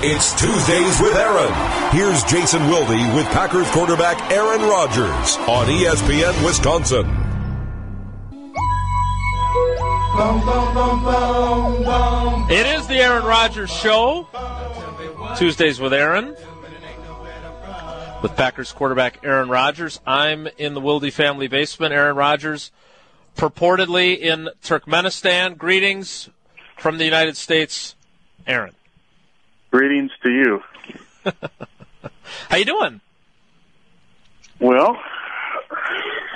It's Tuesdays with Aaron. Here's Jason Wilde with Packers quarterback Aaron Rodgers on ESPN Wisconsin. It is the Aaron Rodgers Show. Tuesdays with Aaron. With Packers quarterback Aaron Rodgers. I'm in the Wilde family basement. Aaron Rodgers purportedly in Turkmenistan. Greetings from the United States, Aaron. Greetings to you. How you doing? Well,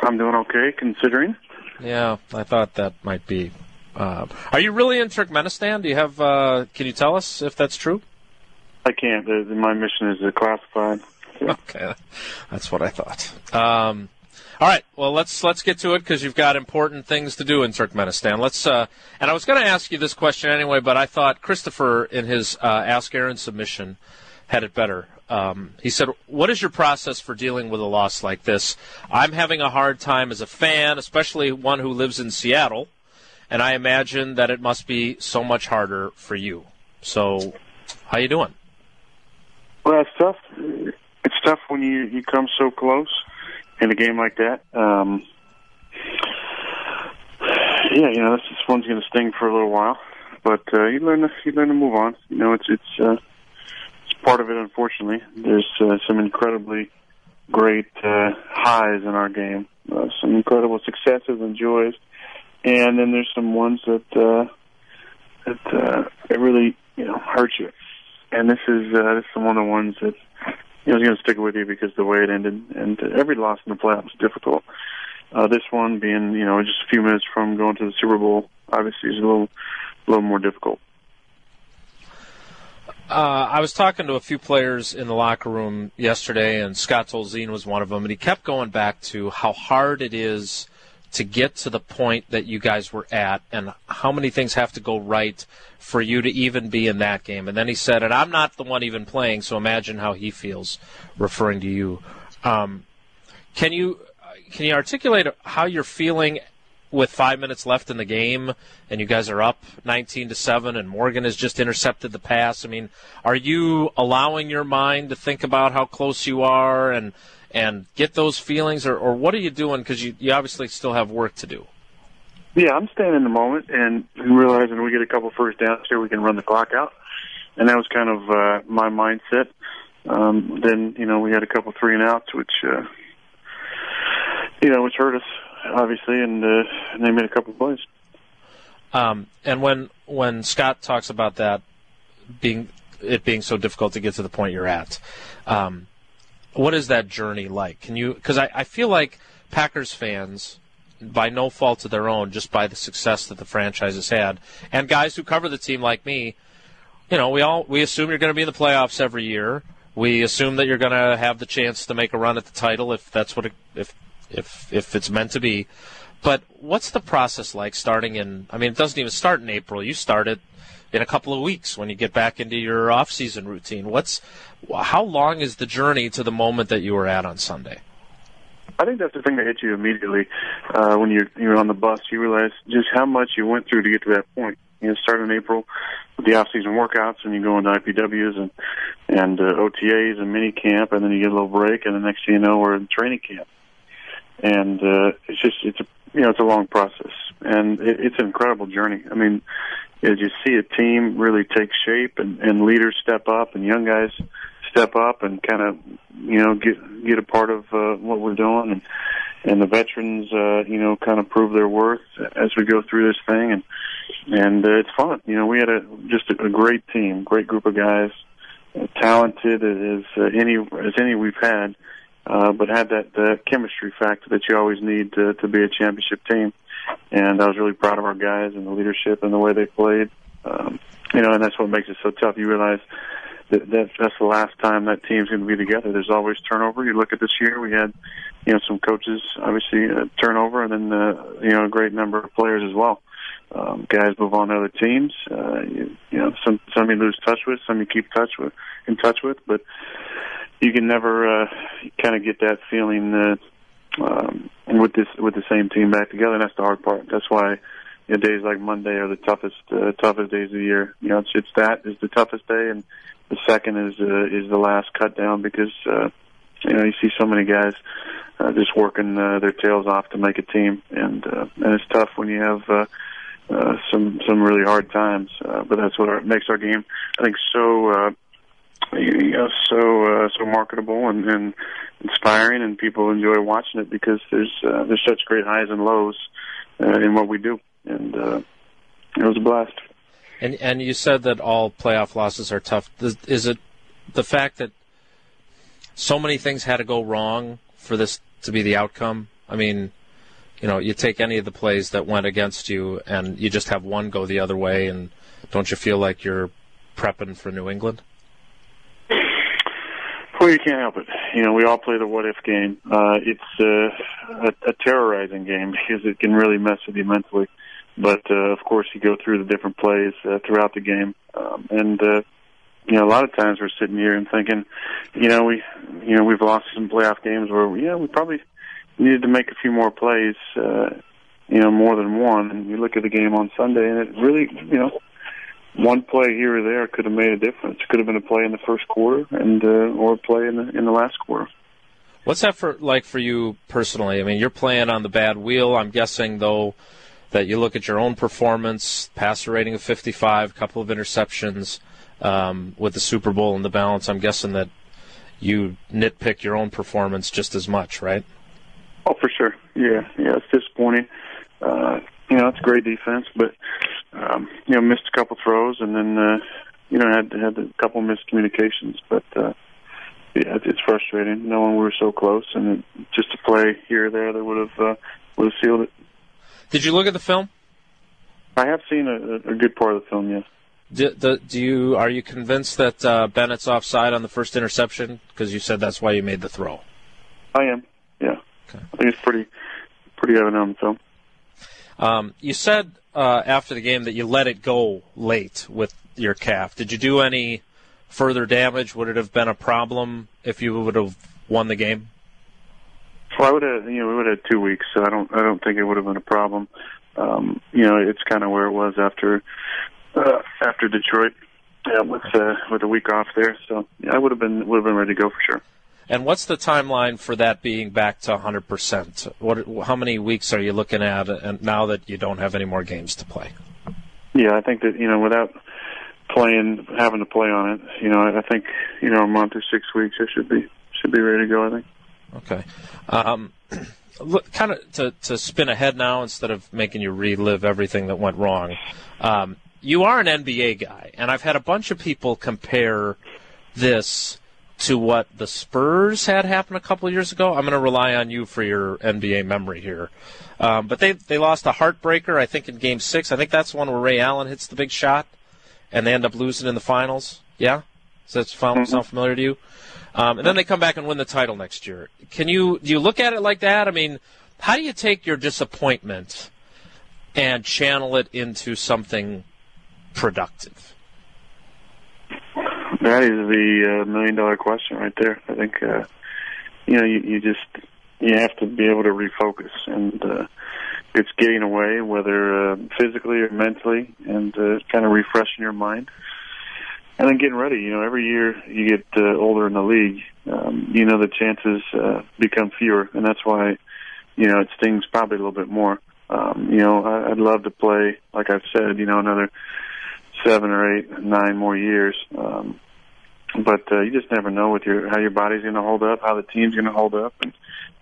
I'm doing okay considering. Yeah, I thought that might be. Uh, are you really in Turkmenistan? Do you have? Uh, can you tell us if that's true? I can't. My mission is classified. Okay, that's what I thought. Um, all right, well let's let's get to it because you've got important things to do in Turkmenistan. Let's. Uh, and I was going to ask you this question anyway, but I thought Christopher in his uh, Ask Aaron submission had it better. Um, he said, "What is your process for dealing with a loss like this? I'm having a hard time as a fan, especially one who lives in Seattle, and I imagine that it must be so much harder for you. So, how are you doing?" Well, it's tough. It's tough when you you come so close in a game like that. Um, yeah, you know, this, one's going to sting for a little while, but uh, you learn to you learn to move on. You know, it's it's uh, it's part of it. Unfortunately, there's uh, some incredibly great uh, highs in our game, uh, some incredible successes and joys, and then there's some ones that uh, that uh, really you know hurt you. And this is uh, this is one of the ones that you know, is going to stick with you because the way it ended, and every loss in the playoffs is difficult. Uh, this one being, you know, just a few minutes from going to the Super Bowl, obviously is a little, a little more difficult. Uh, I was talking to a few players in the locker room yesterday, and Scott Tolzien was one of them, and he kept going back to how hard it is to get to the point that you guys were at, and how many things have to go right for you to even be in that game. And then he said, and I'm not the one even playing, so imagine how he feels, referring to you. Um, can you can you articulate how you're feeling with five minutes left in the game, and you guys are up 19 to seven, and Morgan has just intercepted the pass? I mean, are you allowing your mind to think about how close you are and and get those feelings, or, or what are you doing? Because you, you obviously still have work to do. Yeah, I'm staying in the moment and realizing we get a couple first downs here, we can run the clock out, and that was kind of uh, my mindset. Um, then you know we had a couple three and outs, which uh, you know which hurt us obviously, and, uh, and they made a couple plays. Um, and when when Scott talks about that being it being so difficult to get to the point you're at, um, what is that journey like? Can you? Because I, I feel like Packers fans by no fault of their own, just by the success that the franchise has had. And guys who cover the team like me, you know, we all we assume you're going to be in the playoffs every year. We assume that you're going to have the chance to make a run at the title if that's what it, if if if it's meant to be. But what's the process like starting in? I mean, it doesn't even start in April. You start it in a couple of weeks when you get back into your off-season routine. What's how long is the journey to the moment that you were at on Sunday? I think that's the thing that hits you immediately uh, when you're you're on the bus. You realize just how much you went through to get to that point. You know, start in April with the off-season workouts, and you go into IPWs and and uh, OTAs and mini camp, and then you get a little break, and the next thing you know, we're in training camp. And uh, it's just it's a you know it's a long process, and it, it's an incredible journey. I mean, as you see a team really take shape, and, and leaders step up, and young guys step up and kind of you know get get a part of uh, what we're doing. And and the veterans uh you know kind of prove their worth as we go through this thing. And and uh, it's fun. You know we had a just a, a great team great group of guys uh, talented as uh, any as any we've had uh but had that uh, chemistry factor that you always need to to be a championship team and I was really proud of our guys and the leadership and the way they played um you know and that's what makes it so tough you realize that, that that's the last time that team's going to be together. There's always turnover. You look at this year, we had you know some coaches obviously uh, turnover, and then uh, you know a great number of players as well. Um, guys move on to other teams. Uh, you, you know, some some you lose touch with, some you keep touch with, in touch with, but you can never uh, kind of get that feeling uh, um, with this with the same team back together. And that's the hard part. That's why you know, days like Monday are the toughest uh, toughest days of the year. You know, it's it's that is the toughest day, and the second is uh, is the last cut down because uh, you know you see so many guys uh, just working uh, their tails off to make a team, and uh, and it's tough when you have. Uh, uh, some some really hard times, uh, but that's what our, makes our game, I think, so uh, know, so uh, so marketable and, and inspiring, and people enjoy watching it because there's uh, there's such great highs and lows uh, in what we do, and uh, it was a blast. And and you said that all playoff losses are tough. Is it the fact that so many things had to go wrong for this to be the outcome? I mean, you know, you take any of the plays that went against you, and you just have one go the other way, and don't you feel like you're prepping for New England? Well, you can't help it. You know, we all play the what if game. Uh, it's uh, a, a terrorizing game because it can really mess with you mentally. But uh, of course, you go through the different plays uh, throughout the game, um, and uh, you know, a lot of times we're sitting here and thinking, you know, we, you know, we've lost some playoff games where, yeah, we probably needed to make a few more plays, uh, you know, more than one. And you look at the game on Sunday, and it really, you know, one play here or there could have made a difference. It could have been a play in the first quarter, and uh, or a play in the in the last quarter. What's that for like for you personally? I mean, you're playing on the bad wheel. I'm guessing though that you look at your own performance, passer rating of 55, couple of interceptions um, with the Super Bowl in the balance. I'm guessing that you nitpick your own performance just as much, right? Oh, for sure. Yeah, yeah. It's disappointing. Uh, you know, it's great defense, but um, you know, missed a couple throws, and then uh, you know had had a couple miscommunications. But uh, yeah, it's frustrating knowing we were so close, and just a play here or there that would have uh, would have sealed it. Did you look at the film? I have seen a, a good part of the film. Yes. Do, do, do you are you convinced that uh, Bennett's offside on the first interception? Because you said that's why you made the throw. I am. Yeah. Okay. I think it's pretty pretty evident on the film. Um, you said uh, after the game that you let it go late with your calf. Did you do any further damage? Would it have been a problem if you would have won the game? Well, I would have. You know, we would have had two weeks, so I don't. I don't think it would have been a problem. Um, you know, it's kind of where it was after uh, after Detroit. Yeah, with uh, with a week off there, so yeah, I would have been would have been ready to go for sure. And what's the timeline for that being back to 100%? What, how many weeks are you looking at and now that you don't have any more games to play? Yeah, I think that, you know, without playing, having to play on it, you know, I think, you know, a month or six weeks, I should be, should be ready to go, I think. Okay. Um, look, kind of to, to spin ahead now instead of making you relive everything that went wrong. Um, you are an NBA guy, and I've had a bunch of people compare this to what the Spurs had happen a couple of years ago. I'm going to rely on you for your NBA memory here. Um, but they they lost a heartbreaker, I think, in Game Six. I think that's the one where Ray Allen hits the big shot, and they end up losing in the finals. Yeah, does that sound mm-hmm. familiar to you? Um, and then they come back and win the title next year. Can you do you look at it like that? I mean, how do you take your disappointment and channel it into something productive? That is the uh, million dollar question right there. I think uh, you know you, you just you have to be able to refocus, and uh, it's getting away, whether uh, physically or mentally, and uh, kind of refreshing your mind, and then getting ready. You know, every year you get uh, older in the league, um, you know the chances uh, become fewer, and that's why you know it stings probably a little bit more. Um, you know, I, I'd love to play, like I've said, you know, another seven or eight, nine more years. Um, but uh, you just never know with your how your body's going to hold up, how the team's going to hold up, and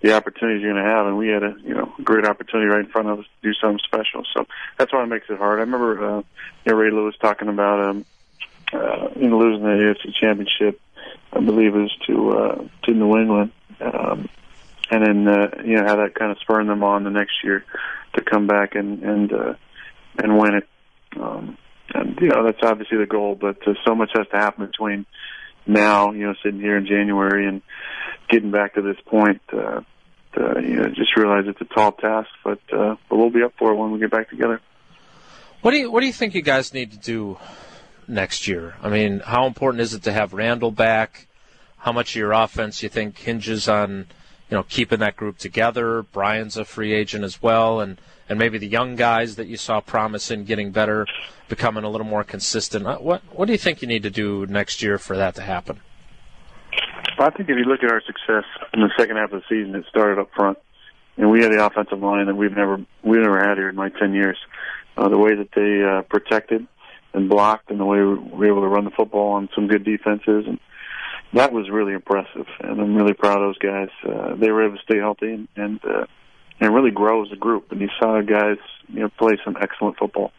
the opportunities you're going to have. And we had a you know great opportunity right in front of us to do something special. So that's why it makes it hard. I remember uh, you know, Ray Lewis talking about um, uh, you know losing the AFC Championship. I believe it was to uh, to New England, um, and then uh, you know how that kind of spurred them on the next year to come back and and uh, and win it. Um, and you know that's obviously the goal, but uh, so much has to happen between now, you know, sitting here in January and getting back to this point, uh, to, you know, just realize it's a tall task, but uh, but we'll be up for it when we get back together. What do you What do you think you guys need to do next year? I mean, how important is it to have Randall back? How much of your offense you think hinges on, you know, keeping that group together. Brian's a free agent as well, and and maybe the young guys that you saw promise in getting better, becoming a little more consistent. Uh, what what do you think you need to do next year for that to happen? I think if you look at our success in the second half of the season, it started up front, and we had the offensive line that we've never we've never had here in my ten years. Uh, the way that they uh, protected and blocked, and the way we were able to run the football on some good defenses, and that was really impressive. And I'm really proud of those guys. Uh, they were able to stay healthy and and, uh, and really grow as a group. And you saw guys you know play some excellent football.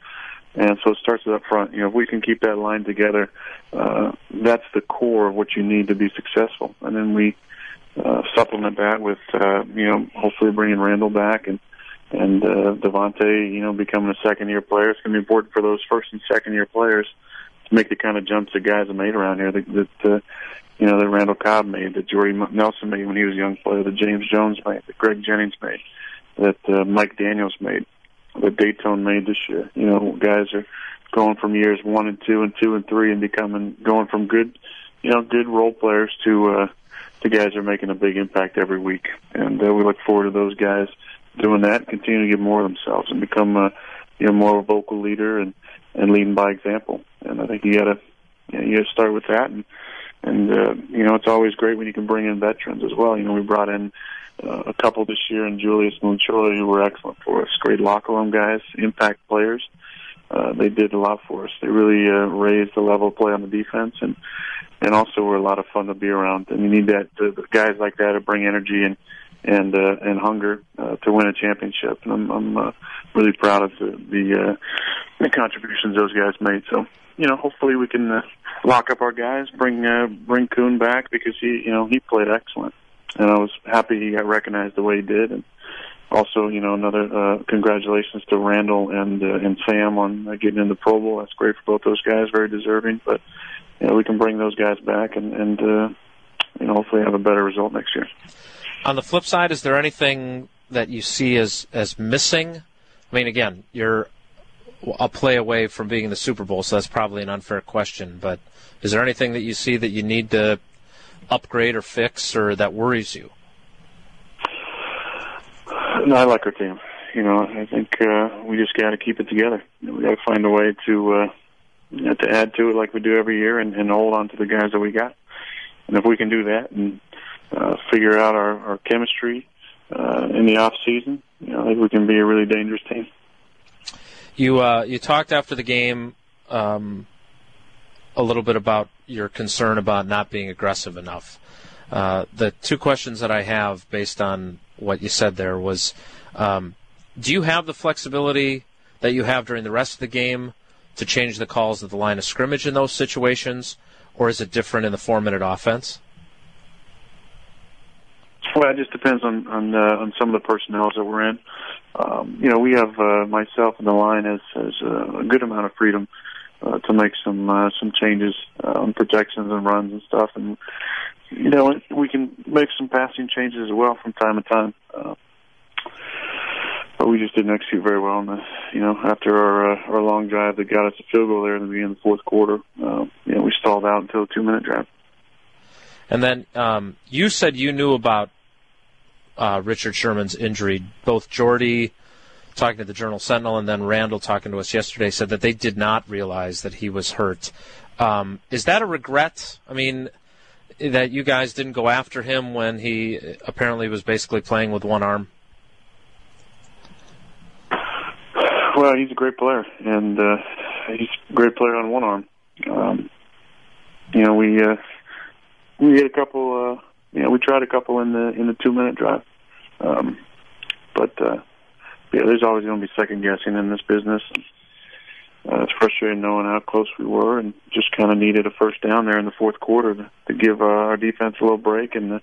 And so it starts up front. You know, if we can keep that line together, uh, that's the core of what you need to be successful. And then we uh, supplement that with, uh, you know, hopefully bringing Randall back and and uh, Davante, you know, becoming a second year player. It's going to be important for those first and second year players make the kind of jumps that guys have made around here that, that uh, you know, that Randall Cobb made, that Jordy Nelson made when he was a young player, that James Jones made, that Greg Jennings made, that uh, Mike Daniels made that Datone made this year. You know, guys are going from years one and two and two and three and becoming going from good, you know, good role players to uh, to guys are making a big impact every week. And uh, we look forward to those guys doing that, continue to give more of themselves and become a you know more of a vocal leader and and leading by example. And I think you gotta you, know, you gotta start with that and and uh, you know it's always great when you can bring in veterans as well. You know we brought in uh, a couple this year, and Julius Munchola, who were excellent for us. Great locker room guys, impact players. Uh, they did a lot for us. They really uh, raised the level of play on the defense, and and also were a lot of fun to be around. And you need that the, the guys like that to bring energy and and uh, and hunger uh, to win a championship. And I'm, I'm uh, really proud of the the, uh, the contributions those guys made. So you know, hopefully we can uh, lock up our guys, bring uh, bring Kuhn back because he you know he played excellent and I was happy he got recognized the way he did. And also, you know, another uh, congratulations to Randall and uh, and Sam on uh, getting in the Pro Bowl. That's great for both those guys, very deserving. But you know, we can bring those guys back and and uh, you know hopefully have a better result next year. On the flip side, is there anything that you see as as missing? I mean, again, you're a play away from being in the Super Bowl, so that's probably an unfair question. But is there anything that you see that you need to upgrade or fix or that worries you? No, I like our team. You know, I think uh, we just got to keep it together. We got to find a way to uh, you know, to add to it like we do every year, and, and hold on to the guys that we got. And if we can do that and uh, figure out our, our chemistry uh, in the off season, you know, I think we can be a really dangerous team. You uh, you talked after the game um, a little bit about your concern about not being aggressive enough. Uh, the two questions that I have based on what you said there was um, do you have the flexibility that you have during the rest of the game to change the calls of the line of scrimmage in those situations, or is it different in the four minute offense? Well, it just depends on on, uh, on some of the personnel that we're in. Um, you know, we have uh, myself and the line has, has a good amount of freedom uh, to make some uh, some changes uh, on protections and runs and stuff, and you know we can make some passing changes as well from time to time. Uh, but we just didn't execute very well in the you know after our uh, our long drive that got us a field goal there in the beginning of the fourth quarter. Uh, you know we stalled out until a two minute drive. And then um, you said you knew about uh, Richard Sherman's injury. Both Jordy talking to the Journal Sentinel, and then Randall talking to us yesterday said that they did not realize that he was hurt. Um, is that a regret? I mean, that you guys didn't go after him when he apparently was basically playing with one arm? Well, he's a great player, and uh, he's a great player on one arm. Um, you know, we uh, we had a couple. Uh, you know, we tried a couple in the in the two minute drive, um, but uh, yeah, there's always going to be second guessing in this business. Uh, it's frustrating knowing how close we were, and just kind of needed a first down there in the fourth quarter to, to give uh, our defense a little break and uh,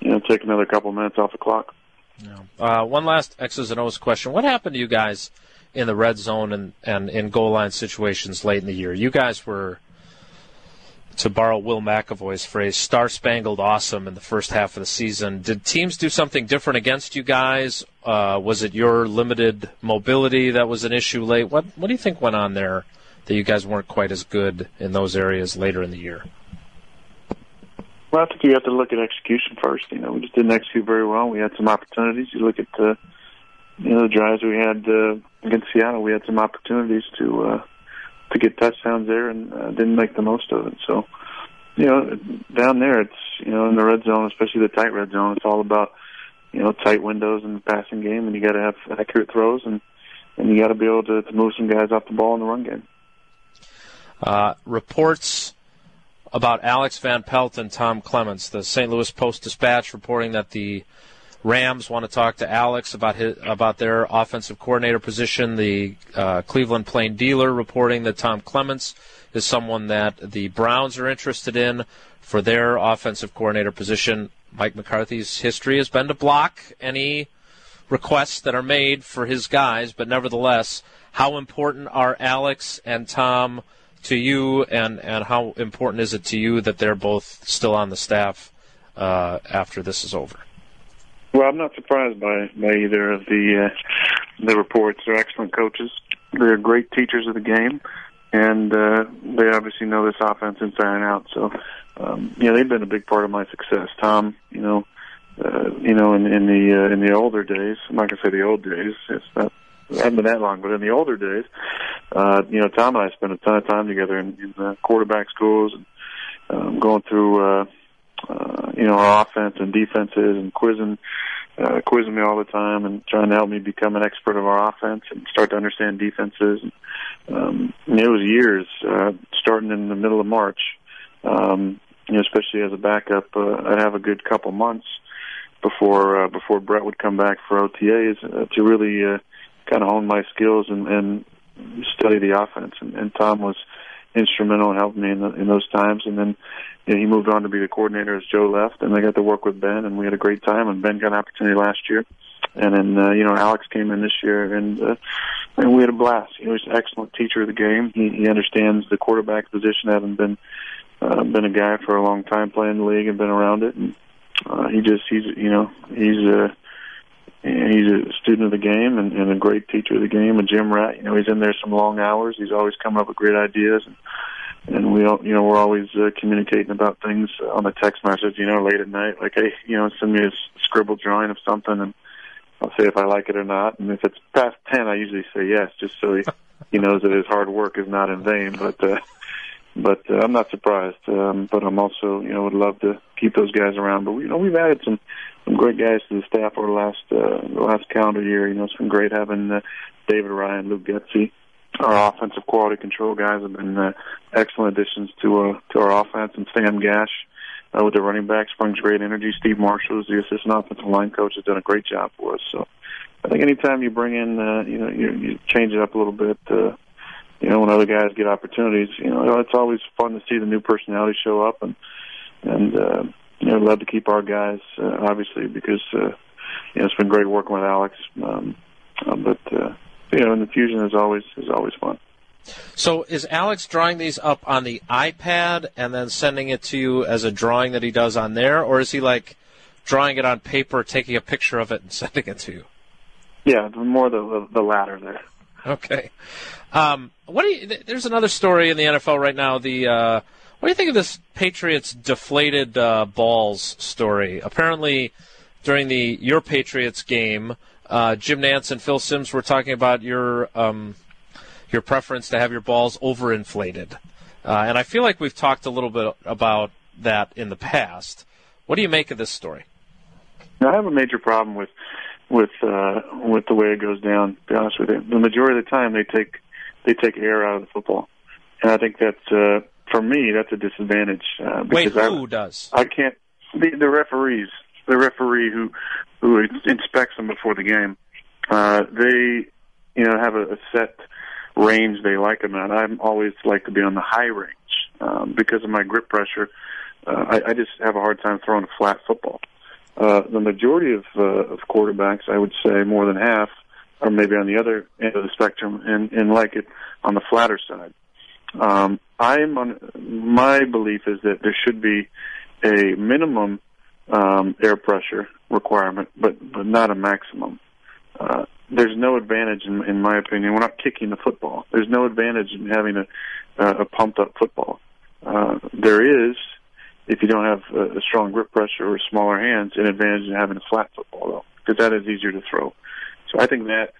you know take another couple minutes off the clock. Yeah. Uh, one last X's and O's question: What happened to you guys in the red zone and and in goal line situations late in the year? You guys were to borrow Will McAvoy's phrase, star spangled awesome in the first half of the season. Did teams do something different against you guys? Uh, was it your limited mobility that was an issue late? What What do you think went on there that you guys weren't quite as good in those areas later in the year? Well, I think you have to look at execution first. You know, we just didn't execute very well. We had some opportunities. You look at the, you know, the drives we had uh, against Seattle. We had some opportunities to uh, to get touchdowns there and uh, didn't make the most of it. So, you know, down there, it's you know, in the red zone, especially the tight red zone, it's all about you know tight windows in the passing game, and you got to have accurate throws and and you got to be able to, to move some guys off the ball in the run game. Uh, reports about Alex Van Pelt and Tom Clements. The St. Louis Post Dispatch reporting that the Rams want to talk to Alex about his, about their offensive coordinator position. The uh, Cleveland Plain Dealer reporting that Tom Clements is someone that the Browns are interested in for their offensive coordinator position. Mike McCarthy's history has been to block any requests that are made for his guys, but nevertheless, how important are Alex and Tom to you, and, and how important is it to you that they're both still on the staff uh, after this is over? Well, I'm not surprised by, by either of the uh, the reports. They're excellent coaches. They're great teachers of the game, and uh, they obviously know this offense inside and out. So, um, know, they've been a big part of my success. Tom, you know, uh, you know, in, in the uh, in the older days, I'm not gonna say the old days. It's not it hasn't been that long, but in the older days, uh, you know, Tom and I spent a ton of time together in, in the quarterback schools and um, going through, uh, uh, you know, our offense and defenses and quizzing, uh, quizzing me all the time and trying to help me become an expert of our offense and start to understand defenses. Um, it was years, uh, starting in the middle of March. Um, you know, especially as a backup, uh, I'd have a good couple months before uh, before Brett would come back for OTAs uh, to really uh, kind of hone my skills and, and study the offense. And, and Tom was instrumental in helping me in, the, in those times. And then you know, he moved on to be the coordinator as Joe left, and I got to work with Ben, and we had a great time. And Ben got an opportunity last year, and then uh, you know Alex came in this year, and uh, and we had a blast. He was an excellent teacher of the game. He, he understands the quarterback position, having been uh, been a guy for a long time playing the league and been around it, and uh, he just he's you know he's a he's a student of the game and, and a great teacher of the game. A gym rat, you know, he's in there some long hours. He's always coming up with great ideas, and and we all, you know, we're always uh, communicating about things on the text message. You know, late at night, like, hey, you know, send me a scribbled drawing of something, and I'll say if I like it or not. And if it's past ten, I usually say yes, just so he he knows that his hard work is not in vain. But uh, but uh, I'm not surprised. Um, but I'm also, you know, would love to keep those guys around. But you know, we've added some some great guys to the staff over the last uh, the last calendar year. You know, it's been great having uh, David Ryan, Luke Getsy. Our offensive quality control guys have been uh, excellent additions to uh, to our offense, and Sam Gash uh, with the running backs brings great energy. Steve Marshall, is the assistant offensive line coach, has done a great job for us. So, I think anytime you bring in, uh, you know, you, you change it up a little bit. Uh, you know, when other guys get opportunities, you know, it's always fun to see the new personality show up, and and uh, you know, love to keep our guys, uh, obviously, because uh, you know it's been great working with Alex. Um, uh, but uh, you know, and the fusion is always is always fun. So is Alex drawing these up on the iPad and then sending it to you as a drawing that he does on there, or is he like drawing it on paper, taking a picture of it, and sending it to you? Yeah, more the the, the latter there. Okay. Um, what do you? There's another story in the NFL right now. The uh, what do you think of this Patriots deflated uh, balls story? Apparently, during the your Patriots game, uh, Jim Nantz and Phil Simms were talking about your um, your preference to have your balls overinflated, uh, and I feel like we've talked a little bit about that in the past. What do you make of this story? I have a major problem with with uh, with the way it goes down. To be honest with you, the majority of the time they take they take air out of the football, and I think that's uh, for me, that's a disadvantage. Uh, Wait, who I, does? I can't. The, the referees, the referee who who inspects them before the game, uh, they you know have a, a set range they like them at. I'm always like to be on the high range um, because of my grip pressure. Uh, I, I just have a hard time throwing a flat football. Uh, the majority of, uh, of quarterbacks, I would say more than half, are maybe on the other end of the spectrum and, and like it on the flatter side. Um, I'm on my belief is that there should be a minimum um, air pressure requirement, but but not a maximum. Uh, there's no advantage, in, in my opinion. We're not kicking the football. There's no advantage in having a, uh, a pumped up football. Uh, there is if you don't have a, a strong grip pressure or smaller hands, an advantage in having a flat football though, because that is easier to throw. So I think that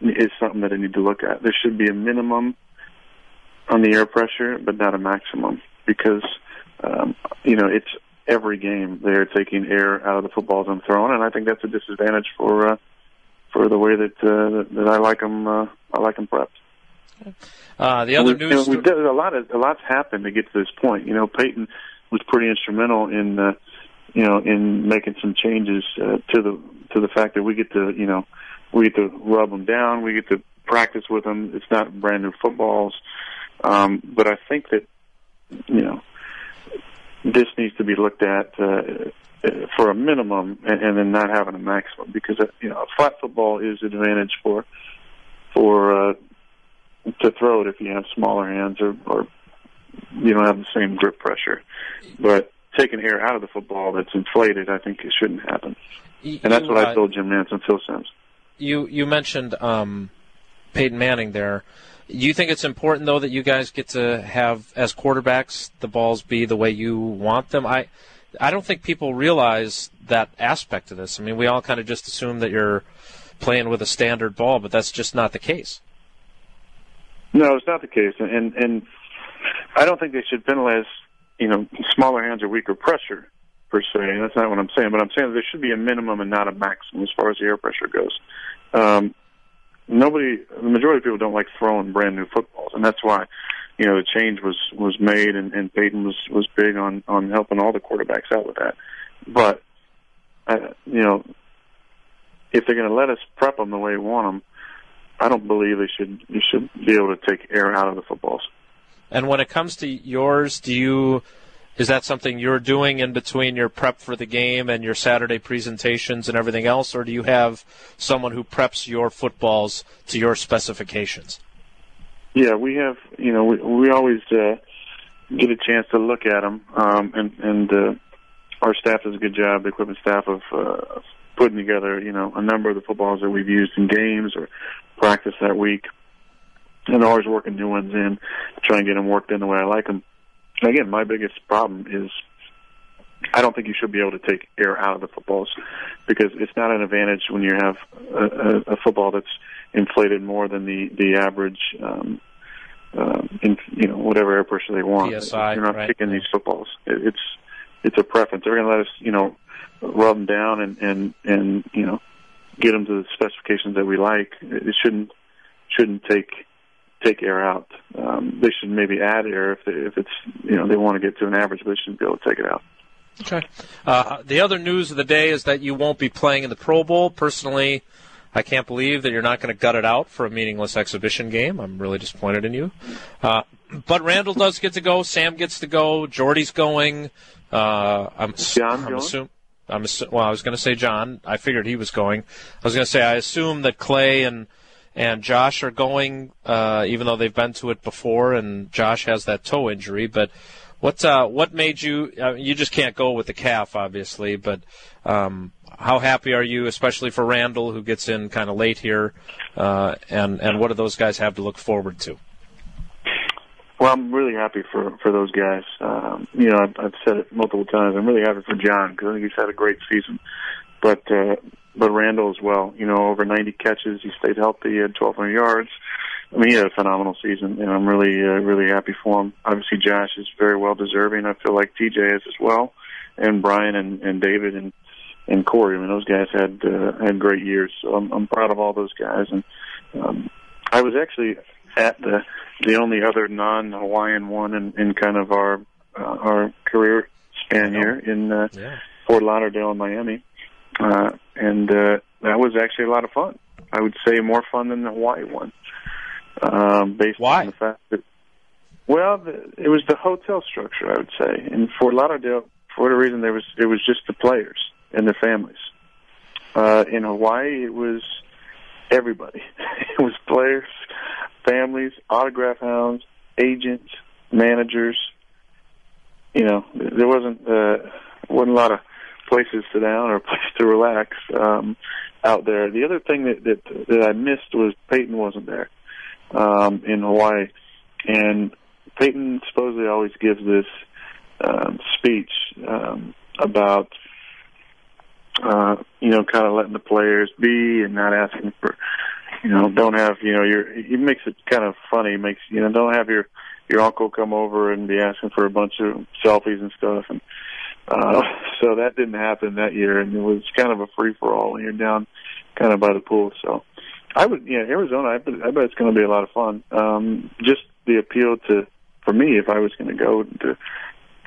is something that I need to look at. There should be a minimum on the air pressure, but not a maximum, because um, you know it's every game they're taking air out of the footballs I'm throwing, and I think that's a disadvantage for uh, for the way that uh, that I like them. Uh, I like them prepped. Uh, the other we, news. You know, did, a lot of a lot's happened to get to this point. You know, Peyton was pretty instrumental in uh, you know in making some changes uh, to the to the fact that we get to you know we get to rub them down, we get to practice with them. It's not brand new footballs, um, but I think that you know this needs to be looked at uh, for a minimum and, and then not having a maximum because uh, you know a flat football is an advantage for for uh, to throw it if you have smaller hands or, or you don't have the same grip pressure. But taking air out of the football that's inflated, I think it shouldn't happen. You, and that's what uh, I told Jim Nantz and Phil Simms. You you mentioned um, Peyton Manning there. You think it's important though that you guys get to have as quarterbacks the balls be the way you want them? I I don't think people realize that aspect of this. I mean, we all kind of just assume that you're playing with a standard ball, but that's just not the case. No, it's not the case, and and I don't think they should penalize you know smaller hands or weaker pressure per se. That's not what I'm saying, but I'm saying there should be a minimum and not a maximum as far as the air pressure goes. Um, nobody, the majority of people don't like throwing brand new footballs, and that's why you know the change was was made, and, and Peyton was was big on on helping all the quarterbacks out with that. But uh, you know, if they're going to let us prep them the way we want them, I don't believe they should you should be able to take air out of the footballs. And when it comes to yours, do you is that something you're doing in between your prep for the game and your Saturday presentations and everything else, or do you have someone who preps your footballs to your specifications? Yeah, we have. You know, we, we always uh, get a chance to look at them, um, and and uh, our staff does a good job, the equipment staff, of uh, putting together, you know, a number of the footballs that we've used in games or practice that week, and always working new ones in, try and get them worked in the way I like them again, my biggest problem is I don't think you should be able to take air out of the footballs because it's not an advantage when you have a, a, a football that's inflated more than the the average. Um, uh, in, you know, whatever air pressure they want. PSI, You're not right. picking these footballs. It, it's it's a preference. They're going to let us, you know, rub them down and and and you know, get them to the specifications that we like. It shouldn't shouldn't take take air out. Um, they should maybe add air if they, if it's you know they want to get to an average, but they shouldn't be able to take it out. Okay. Uh, the other news of the day is that you won't be playing in the Pro Bowl. Personally, I can't believe that you're not going to gut it out for a meaningless exhibition game. I'm really disappointed in you. Uh, but Randall does get to go. Sam gets to go. Jordy's going. Uh, I'm, John I'm assuming. I'm assu- well. I was going to say John. I figured he was going. I was going to say I assume that Clay and and Josh are going, uh, even though they've been to it before, and Josh has that toe injury. But what uh, what made you? Uh, you just can't go with the calf, obviously. But um, how happy are you, especially for Randall, who gets in kind of late here? Uh, and and what do those guys have to look forward to? Well, I'm really happy for for those guys. Um, you know, I've, I've said it multiple times. I'm really happy for John because I think he's had a great season. But uh, but Randall as well. You know, over 90 catches. He stayed healthy. He had 1,200 yards. I mean, he had a phenomenal season, and I'm really uh, really happy for him. Obviously, Josh is very well deserving. I feel like TJ is as well, and Brian and and David and and Corey. I mean, those guys had uh, had great years. So I'm, I'm proud of all those guys. And um, I was actually at the the only other non-Hawaiian one in, in kind of our uh, our career span here in uh, Yeah. Fort Lauderdale and Miami, uh, and uh, that was actually a lot of fun. I would say more fun than the Hawaii one, um, based Why? on the fact that well, the, it was the hotel structure. I would say in Fort Lauderdale, for whatever reason, there was it was just the players and their families. Uh, in Hawaii, it was everybody. it was players, families, autograph hounds, agents, managers. You know, there wasn't uh, wasn't a lot of places to down or a place to relax um, out there. The other thing that, that that I missed was Peyton wasn't there um, in Hawaii, and Peyton supposedly always gives this um, speech um, about uh, you know kind of letting the players be and not asking for you know don't have you know your it makes it kind of funny makes you know don't have your your uncle come over and be asking for a bunch of selfies and stuff and uh so that didn't happen that year and it was kind of a free for all you're down kind of by the pool so I would yeah Arizona I bet, I bet it's going to be a lot of fun um just the appeal to for me if I was going to go to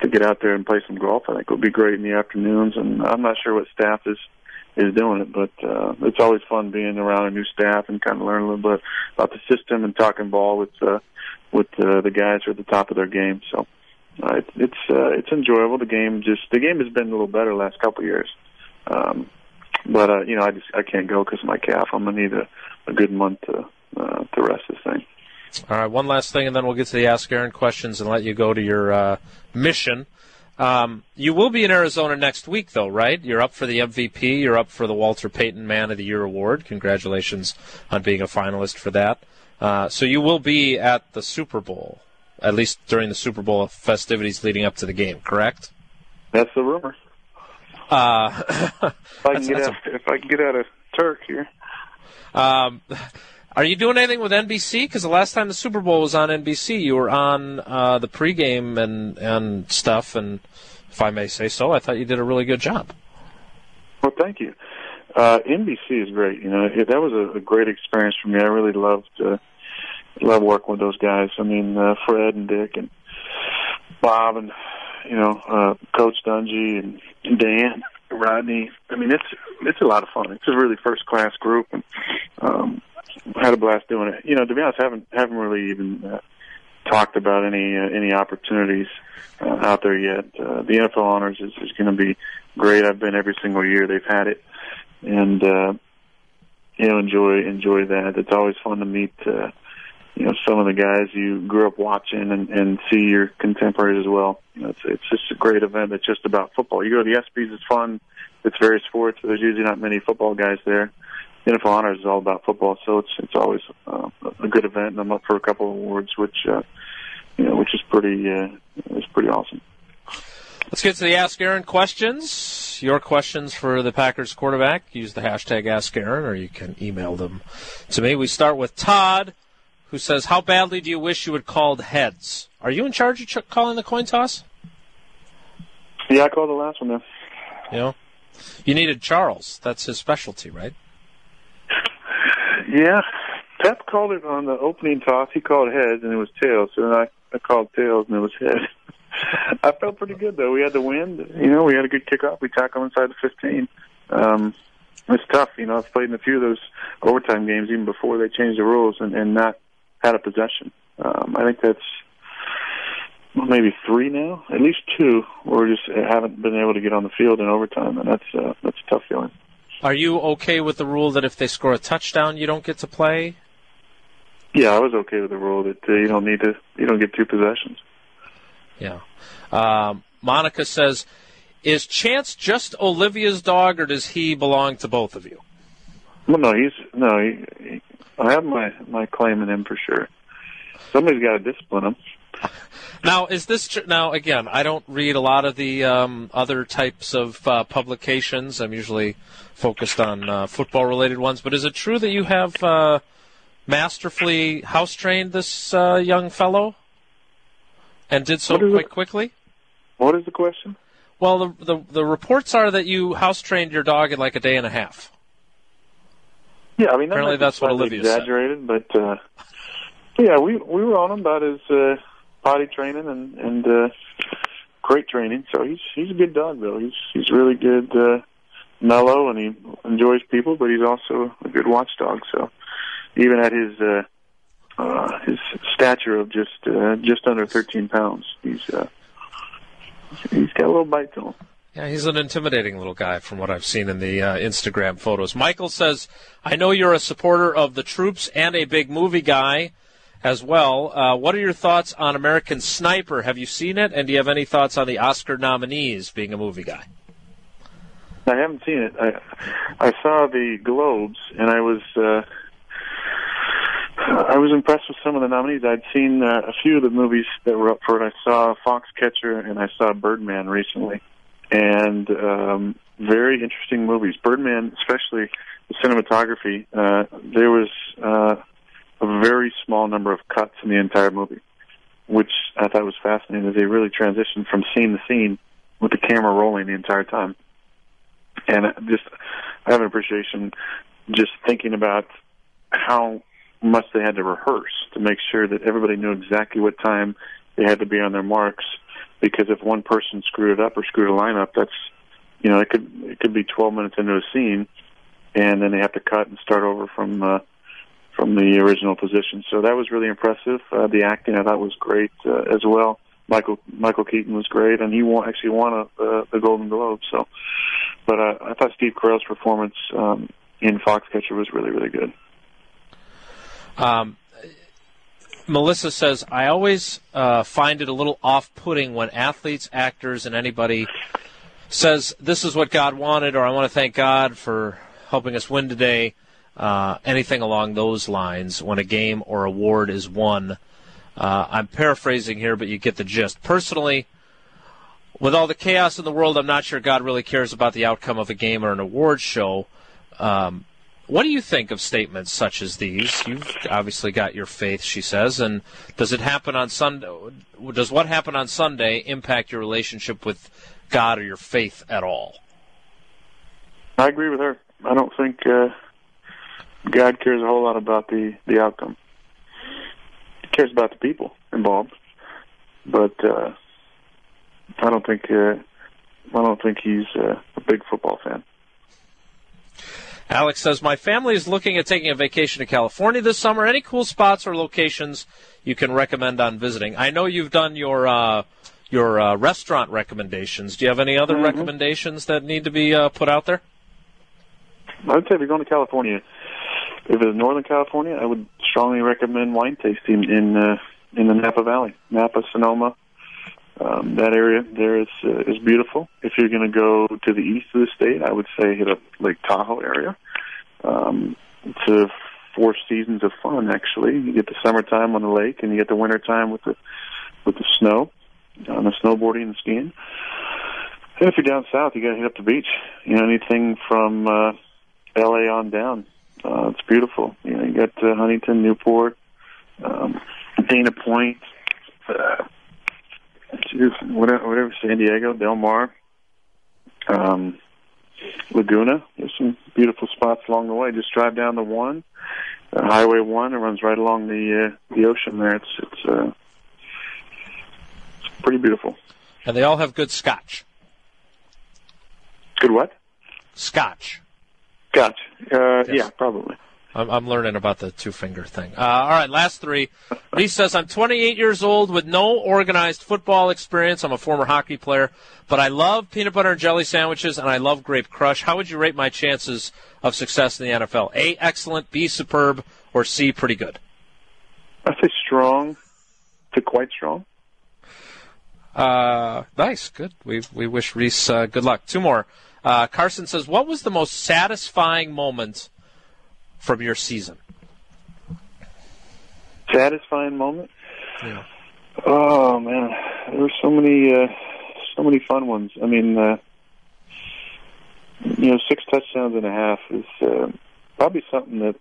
to get out there and play some golf I think would be great in the afternoons and I'm not sure what staff is is doing it. But uh, it's always fun being around a new staff and kind of learn a little bit about the system and talking ball with uh, with uh, the guys who are at the top of their game. So uh, it, it's uh, it's enjoyable. The game just the game has been a little better last couple years. Um, but uh, you know, I just I can't go because of my calf. I'm gonna need a, a good month to uh, to rest this thing. All right, one last thing, and then we'll get to the Ask Aaron questions and let you go to your uh, mission. Um, you will be in Arizona next week, though, right? You're up for the MVP. You're up for the Walter Payton Man of the Year award. Congratulations on being a finalist for that. Uh, so you will be at the Super Bowl, at least during the Super Bowl festivities leading up to the game, correct? That's the rumor. Uh, if I can get out, a, if I can get out of Turk here. Um, are you doing anything with NBC? Because the last time the Super Bowl was on NBC, you were on uh, the pregame and and stuff, and if I may say so. I thought you did a really good job. Well, thank you. Uh, NBC is great. You know, it, that was a, a great experience for me. I really loved uh, love working with those guys. I mean, uh, Fred and Dick and Bob and you know uh, Coach Dungy and, Dan, Rodney. I mean, it's it's a lot of fun. It's a really first class group, and um, had a blast doing it. You know, to be honest, I haven't haven't really even uh, talked about any uh, any opportunities uh, out there yet. Uh, the NFL Honors is, is going to be great. I've been every single year they've had it, and uh, you know enjoy enjoy that. It's always fun to meet uh, you know some of the guys you grew up watching and, and see your contemporaries as well. You know, it's it's just a great event. It's just about football. You go to the ESPYS, it's fun. It's various sports. but There's usually not many football guys there. The NFL Honors is all about football, so it's it's always uh, a good event. And I'm up for a couple of awards, which uh, you know, which is pretty uh, is pretty awesome. Let's get to the Ask Aaron questions. Your questions for the Packers quarterback. Use the hashtag Ask Aaron, or you can email them to me. We start with Todd, who says, "How badly do you wish you had called heads? Are you in charge of ch- calling the coin toss?" Yeah, I called the last one. Then. You know, you needed Charles. That's his specialty, right? Yeah, Pep called it on the opening toss. He called heads, and it was tails. So then I, I called tails, and it was head. I felt pretty good though. We had the wind. You know, we had a good kickoff. We tackled inside the 15. Um, it's tough. You know, I've played in a few of those overtime games even before they changed the rules, and, and not had a possession. Um, I think that's well, maybe three now, at least two, we just haven't been able to get on the field in overtime, and that's uh, that's a tough feeling. Are you okay with the rule that if they score a touchdown, you don't get to play? Yeah, I was okay with the rule that uh, you don't need to, you don't get two possessions. Yeah. Um, Monica says, "Is Chance just Olivia's dog, or does he belong to both of you?" Well, no, he's no. He, I have my my claim in him for sure. Somebody's got to discipline him. Now, is this tr- now again? I don't read a lot of the um, other types of uh, publications. I'm usually focused on uh, football-related ones. But is it true that you have uh, masterfully house-trained this uh, young fellow, and did so quite it? quickly? What is the question? Well, the, the the reports are that you house-trained your dog in like a day and a half. Yeah, I mean that Apparently that's what Olivia said. exaggerated, but uh, yeah, we we were on him about his uh, potty training and and uh, great training. So he's he's a good dog though. He's he's really good, uh, mellow, and he enjoys people, but he's also a good watchdog. So even at his uh, uh, his stature of just uh, just under 13 pounds, he's uh, he's got a little bite to him. Yeah, he's an intimidating little guy from what I've seen in the uh, Instagram photos. Michael says, I know you're a supporter of the troops and a big movie guy as well. Uh, what are your thoughts on American Sniper? Have you seen it? And do you have any thoughts on the Oscar nominees being a movie guy? I haven't seen it. I I saw the Globes, and I was uh, I was impressed with some of the nominees. I'd seen uh, a few of the movies that were up for it. I saw Foxcatcher and I saw Birdman recently. And um, very interesting movies. Birdman, especially the cinematography, uh, there was uh, a very small number of cuts in the entire movie, which I thought was fascinating. They really transitioned from scene to scene with the camera rolling the entire time, and just I have an appreciation just thinking about how much they had to rehearse to make sure that everybody knew exactly what time they had to be on their marks. Because if one person screwed it up or screwed a line up, that's you know it could it could be 12 minutes into a scene, and then they have to cut and start over from uh, from the original position. So that was really impressive. Uh, the acting I thought was great uh, as well. Michael Michael Keaton was great, and he won, actually won a, uh, the Golden Globe. So, but uh, I thought Steve Carell's performance um, in Foxcatcher was really really good. Um, Melissa says, I always uh, find it a little off putting when athletes, actors, and anybody says, This is what God wanted, or I want to thank God for helping us win today. Uh, anything along those lines when a game or award is won. Uh, I'm paraphrasing here, but you get the gist. Personally, with all the chaos in the world, I'm not sure God really cares about the outcome of a game or an award show. Um, what do you think of statements such as these? You've obviously got your faith, she says, and does it happen on Sunday? Does what happened on Sunday impact your relationship with God or your faith at all? I agree with her. I don't think uh, God cares a whole lot about the the outcome. He cares about the people involved, but uh, I don't think uh, I don't think he's uh, a big football fan. Alex says, My family is looking at taking a vacation to California this summer. Any cool spots or locations you can recommend on visiting? I know you've done your uh, your uh, restaurant recommendations. Do you have any other mm-hmm. recommendations that need to be uh, put out there? I'd say if you're going to California, if it's Northern California, I would strongly recommend wine tasting in uh, in the Napa Valley, Napa, Sonoma. Um, that area there is uh, is beautiful. If you're going to go to the east of the state, I would say hit up Lake Tahoe area. Um, it's a four seasons of fun. Actually, you get the summertime on the lake, and you get the wintertime with the with the snow, on the snowboarding and skiing. And if you're down south, you got to hit up the beach. You know, anything from uh, L.A. on down. Uh, it's beautiful. You know, you got uh, Huntington, Newport, um, Dana Point, uh, whatever, whatever, San Diego, Del Mar. Um, Laguna. There's some beautiful spots along the way. Just drive down the one, uh, Highway One. It runs right along the uh, the ocean there. It's it's uh, it's pretty beautiful. And they all have good scotch. Good what? Scotch. Scotch. Uh, yes. Yeah, probably. I'm, I'm learning about the two finger thing. Uh, all right, last three. He says, I'm 28 years old with no organized football experience. I'm a former hockey player, but I love peanut butter and jelly sandwiches and I love grape crush. How would you rate my chances of success in the NFL? A, excellent, B, superb, or C, pretty good? I say strong to quite strong. Uh, nice, good. We we wish Reese uh, good luck. Two more. Uh, Carson says, "What was the most satisfying moment from your season? Satisfying moment. Yeah. Oh man, there were so many, uh, so many fun ones. I mean, uh, you know, six touchdowns and a half is uh, probably something that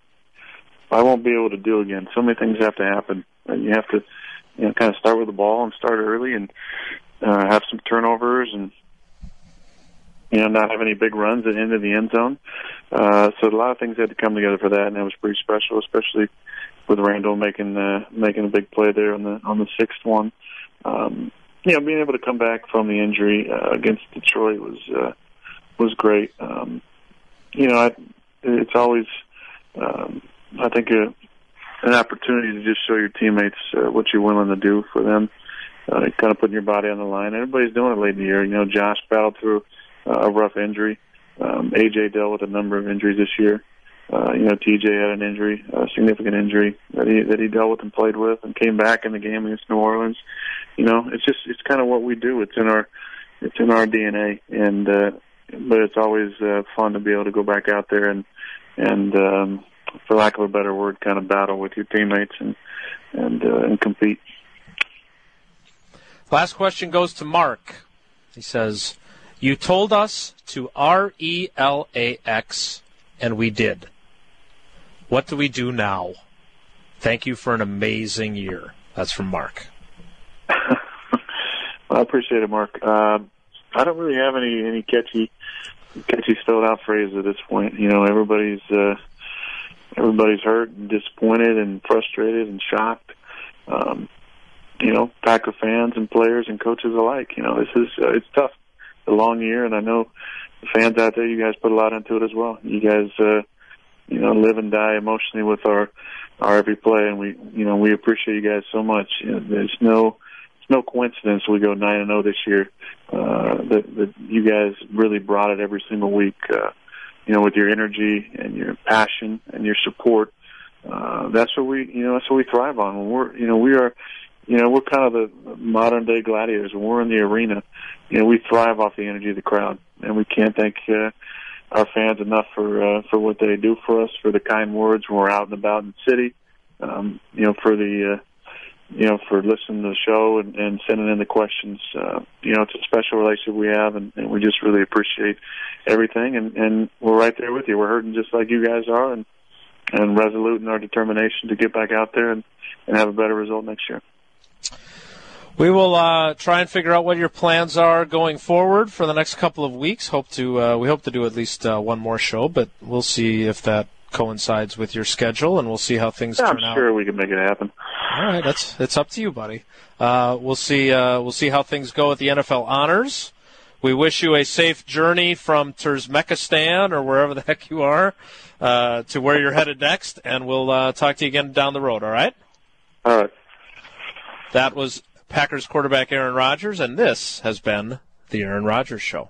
I won't be able to do again. So many things have to happen, you have to, you know, kind of start with the ball and start early and uh, have some turnovers and you know, not have any big runs end of the end zone. Uh, so a lot of things had to come together for that, and that was pretty special, especially with Randall making uh, making a big play there on the on the sixth one. Um, you know, being able to come back from the injury uh, against Detroit was uh, was great. Um, you know, I, it's always um, I think a, an opportunity to just show your teammates uh, what you're willing to do for them. Uh, kind of putting your body on the line. Everybody's doing it late in the year. You know, Josh battled through uh, a rough injury. Um, AJ dealt with a number of injuries this year. Uh, you know, TJ had an injury, a significant injury that he that he dealt with and played with, and came back in the game against New Orleans. You know, it's just it's kind of what we do. It's in our it's in our DNA, and uh, but it's always uh, fun to be able to go back out there and and um, for lack of a better word, kind of battle with your teammates and and uh, and compete. Last question goes to Mark. He says, You told us to R E L A X, and we did. What do we do now? Thank you for an amazing year. That's from Mark. well, I appreciate it, Mark. Uh, I don't really have any any catchy catchy spelled out phrase at this point. You know, everybody's uh, everybody's hurt and disappointed and frustrated and shocked. Um, you know, Packer fans and players and coaches alike. You know, this is uh, it's tough, a long year, and I know the fans out there. You guys put a lot into it as well. You guys, uh, you know, live and die emotionally with our our every play, and we, you know, we appreciate you guys so much. You know, there's no it's no coincidence we go nine and zero this year. Uh, that that you guys really brought it every single week. Uh, you know, with your energy and your passion and your support. Uh, that's what we, you know, that's what we thrive on. When we're, you know, we are, you know, we're kind of the modern day gladiators. We're in the arena, you know, we thrive off the energy of the crowd, and we can't thank uh, our fans enough for uh, for what they do for us, for the kind words when we're out and about in the city, um, you know, for the uh, you know, for listening to the show and, and sending in the questions. Uh, you know, it's a special relationship we have, and, and we just really appreciate everything. And, and we're right there with you. We're hurting just like you guys are, and and resolute in our determination to get back out there and, and have a better result next year. We will uh, try and figure out what your plans are going forward for the next couple of weeks. Hope to uh, we hope to do at least uh, one more show, but we'll see if that coincides with your schedule, and we'll see how things yeah, turn I'm out. sure we can make it happen. All right, that's it's up to you, buddy. Uh, we'll see. Uh, we'll see how things go at the NFL honors. We wish you a safe journey from Turkmenistan or wherever the heck you are uh, to where you're headed next, and we'll uh, talk to you again down the road. All right. All right. That was Packers quarterback Aaron Rodgers, and this has been the Aaron Rodgers Show.